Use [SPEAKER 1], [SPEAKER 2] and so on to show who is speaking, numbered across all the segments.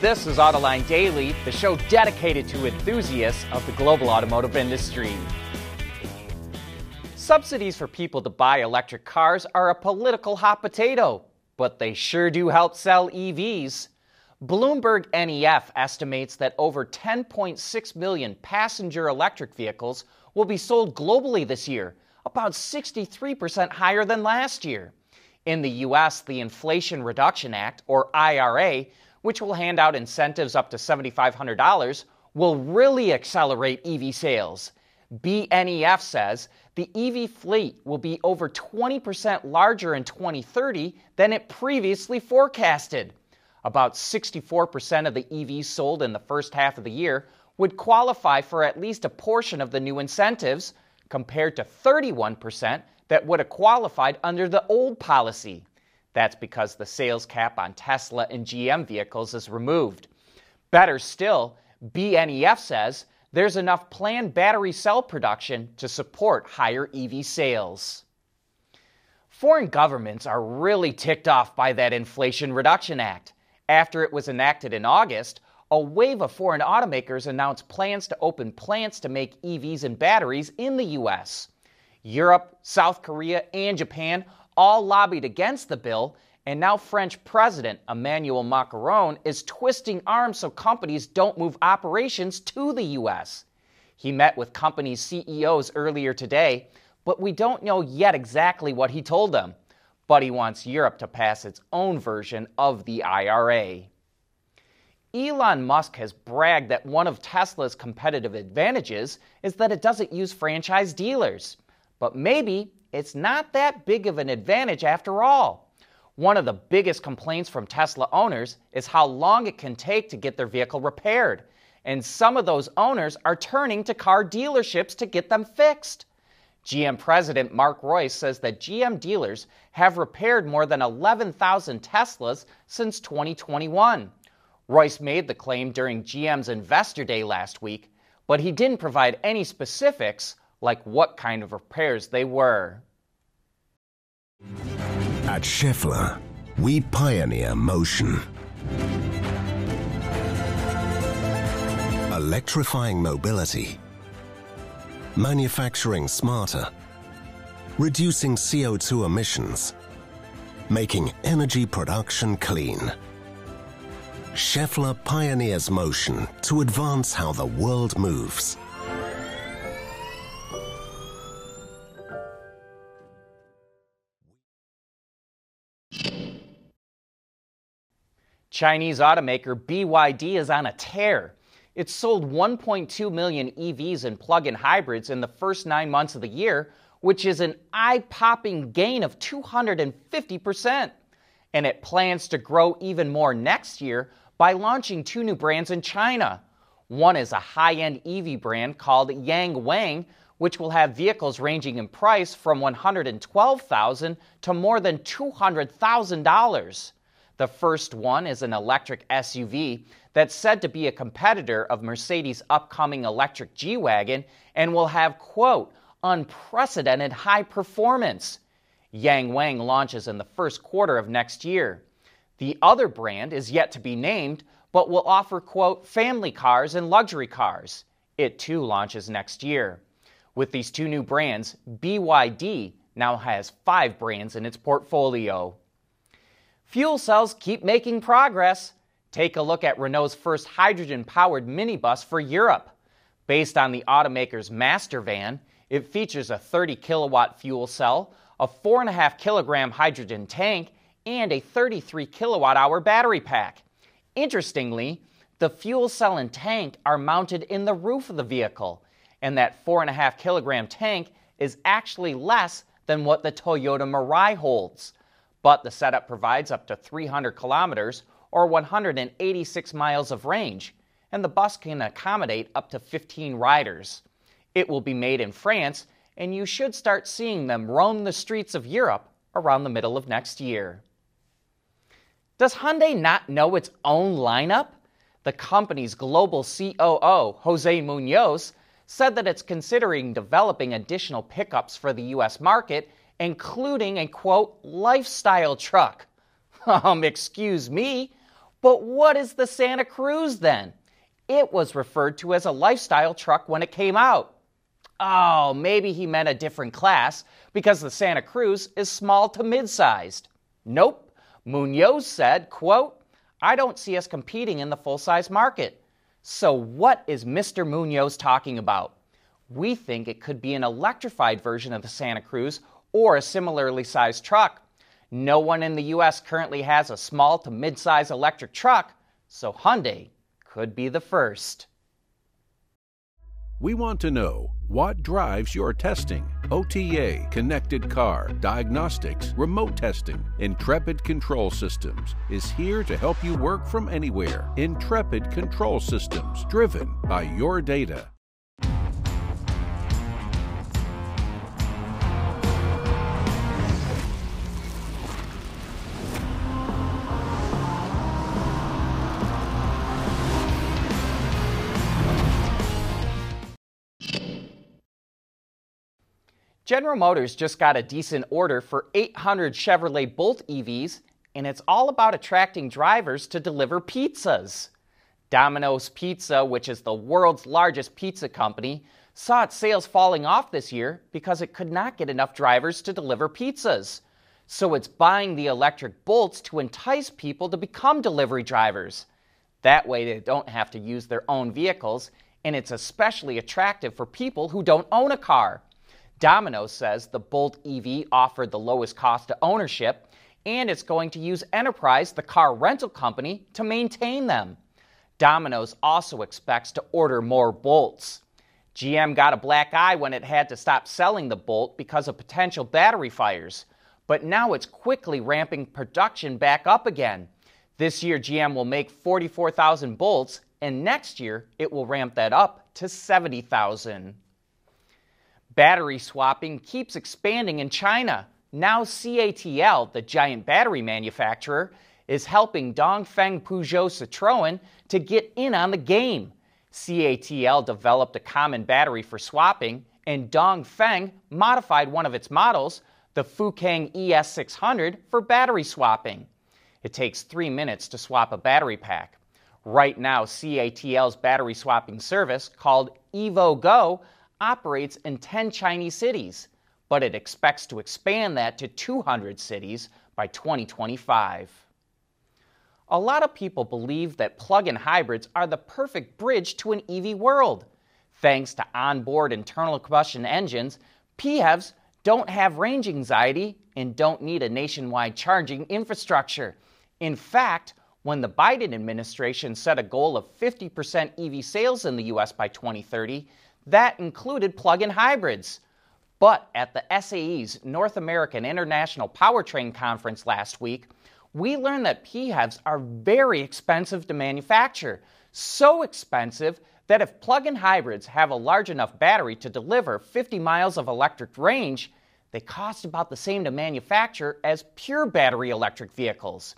[SPEAKER 1] This is Autoline Daily, the show dedicated to enthusiasts of the global automotive industry. Subsidies for people to buy electric cars are a political hot potato, but they sure do help sell EVs. Bloomberg NEF estimates that over 10.6 million passenger electric vehicles will be sold globally this year, about 63% higher than last year. In the U.S., the Inflation Reduction Act, or IRA, which will hand out incentives up to $7,500, will really accelerate EV sales. BNEF says the EV fleet will be over 20% larger in 2030 than it previously forecasted. About 64% of the EVs sold in the first half of the year would qualify for at least a portion of the new incentives, compared to 31% that would have qualified under the old policy. That's because the sales cap on Tesla and GM vehicles is removed. Better still, BNEF says there's enough planned battery cell production to support higher EV sales. Foreign governments are really ticked off by that Inflation Reduction Act. After it was enacted in August, a wave of foreign automakers announced plans to open plants to make EVs and batteries in the U.S. Europe, South Korea, and Japan all lobbied against the bill, and now French President Emmanuel Macron is twisting arms so companies don't move operations to the U.S. He met with company CEOs earlier today, but we don't know yet exactly what he told them. But he wants Europe to pass its own version of the IRA. Elon Musk has bragged that one of Tesla's competitive advantages is that it doesn't use franchise dealers. But maybe it's not that big of an advantage after all. One of the biggest complaints from Tesla owners is how long it can take to get their vehicle repaired. And some of those owners are turning to car dealerships to get them fixed. GM President Mark Reuss says that GM dealers have repaired more than 11,000 Teslas since 2021. Reuss made the claim during GM's Investor Day last week, but he didn't provide any specifics like what kind of repairs they were.
[SPEAKER 2] At Schaeffler, we pioneer motion. Electrifying mobility, manufacturing smarter, reducing CO2 emissions, making energy production clean. Schaeffler pioneers motion to advance how the world moves.
[SPEAKER 1] Chinese automaker BYD is on a tear. It sold 1.2 million EVs and plug in hybrids in the first nine months of the year, which is an eye popping gain of 250%. And it plans to grow even more next year by launching two new brands in China. One is a high end EV brand called Yangwang, which will have vehicles ranging in price from 112,000 to more than $200,000. The first one is an electric SUV that's said to be a competitor of Mercedes' upcoming electric G Wagon and will have, quote, unprecedented high performance. Yangwang launches in the first quarter of next year. The other brand is yet to be named, but will offer, quote, family cars and luxury cars. It too launches next year. With these two new brands, BYD now has five brands in its portfolio. Fuel cells keep making progress. Take a look at Renault's first hydrogen powered minibus for Europe. Based on the automaker's master van, it features a 30 kilowatt fuel cell, a 4.5 kilogram hydrogen tank, and a 33 kilowatt hour battery pack. Interestingly, the fuel cell and tank are mounted in the roof of the vehicle, and that 4.5 kilogram tank is actually less than what the Toyota Mirai holds but the setup provides up to 300 kilometers or 186 miles of range, and the bus can accommodate up to 15 riders. It will be made in France, and you should start seeing them roam the streets of Europe around the middle of next year. Does Hyundai not know its own lineup? The company's global COO, Jose Munoz, said that it's considering developing additional pickups for the U.S. market including a quote, lifestyle truck. Um, excuse me, But what is the Santa Cruz then? It was referred to as a lifestyle truck when it came out. Oh, maybe he meant a different class because the Santa Cruz is small to mid-sized. Nope. Munoz said, quote, I don't see us competing in the full-size market. So what is Mr. Munoz talking about? We think it could be an electrified version of the Santa Cruz or a similarly sized truck. No one in the US currently has a small to mid-size electric truck, so Hyundai could be the first.
[SPEAKER 3] We want to know what drives your testing. OTA, connected car, diagnostics, remote testing. Intrepid Control Systems is here to help you work from anywhere. Intrepid Control Systems, driven by your data.
[SPEAKER 1] General Motors just got a decent order for 800 Chevrolet Bolt EVs, and it's all about attracting drivers to deliver pizzas. Domino's Pizza, which is the world's largest pizza company, saw its sales falling off this year because it could not get enough drivers to deliver pizzas. So it's buying the electric bolts to entice people to become delivery drivers. That way they don't have to use their own vehicles, and it's especially attractive for people who don't own a car. Domino's says the Bolt EV offered the lowest cost to ownership, and it's going to use Enterprise, the car rental company, to maintain them. Domino's also expects to order more Bolts. GM got a black eye when it had to stop selling the Bolt because of potential battery fires, but now it's quickly ramping production back up again. This year, GM will make 44,000 Bolts, and next year, it will ramp that up to 70,000. Battery swapping keeps expanding in China. Now, CATL, the giant battery manufacturer, is helping Dongfeng Peugeot Citroën to get in on the game. CATL developed a common battery for swapping, and Dongfeng modified one of its models, the Fukang ES600, for battery swapping. It takes three minutes to swap a battery pack. Right now, CATL's battery swapping service, called EvoGo, operates in 10 Chinese cities, but it expects to expand that to 200 cities by 2025. A lot of people believe that plug in hybrids are the perfect bridge to an EV world. Thanks to onboard internal combustion engines, PHEVs don't have range anxiety and don't need a nationwide charging infrastructure. In fact, when the Biden administration set a goal of 50% EV sales in the US by 2030, that included plug in hybrids. But at the SAE's North American International Powertrain Conference last week, we learned that PHEVs are very expensive to manufacture. So expensive that if plug in hybrids have a large enough battery to deliver 50 miles of electric range, they cost about the same to manufacture as pure battery electric vehicles.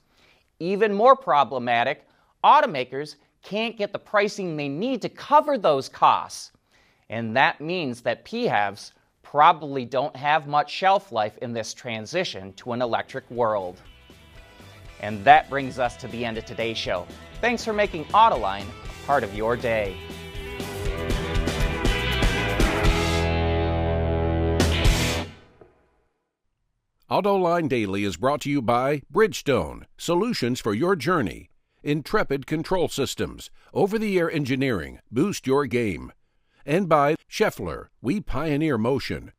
[SPEAKER 1] Even more problematic, automakers can't get the pricing they need to cover those costs. And that means that PHEVs probably don't have much shelf life in this transition to an electric world. And that brings us to the end of today's show. Thanks for making Autoline part of your day.
[SPEAKER 3] AutoLine Daily is brought to you by Bridgestone, solutions for your journey. Intrepid Control Systems, over the air engineering, boost your game and by Schaeffler. we pioneer motion.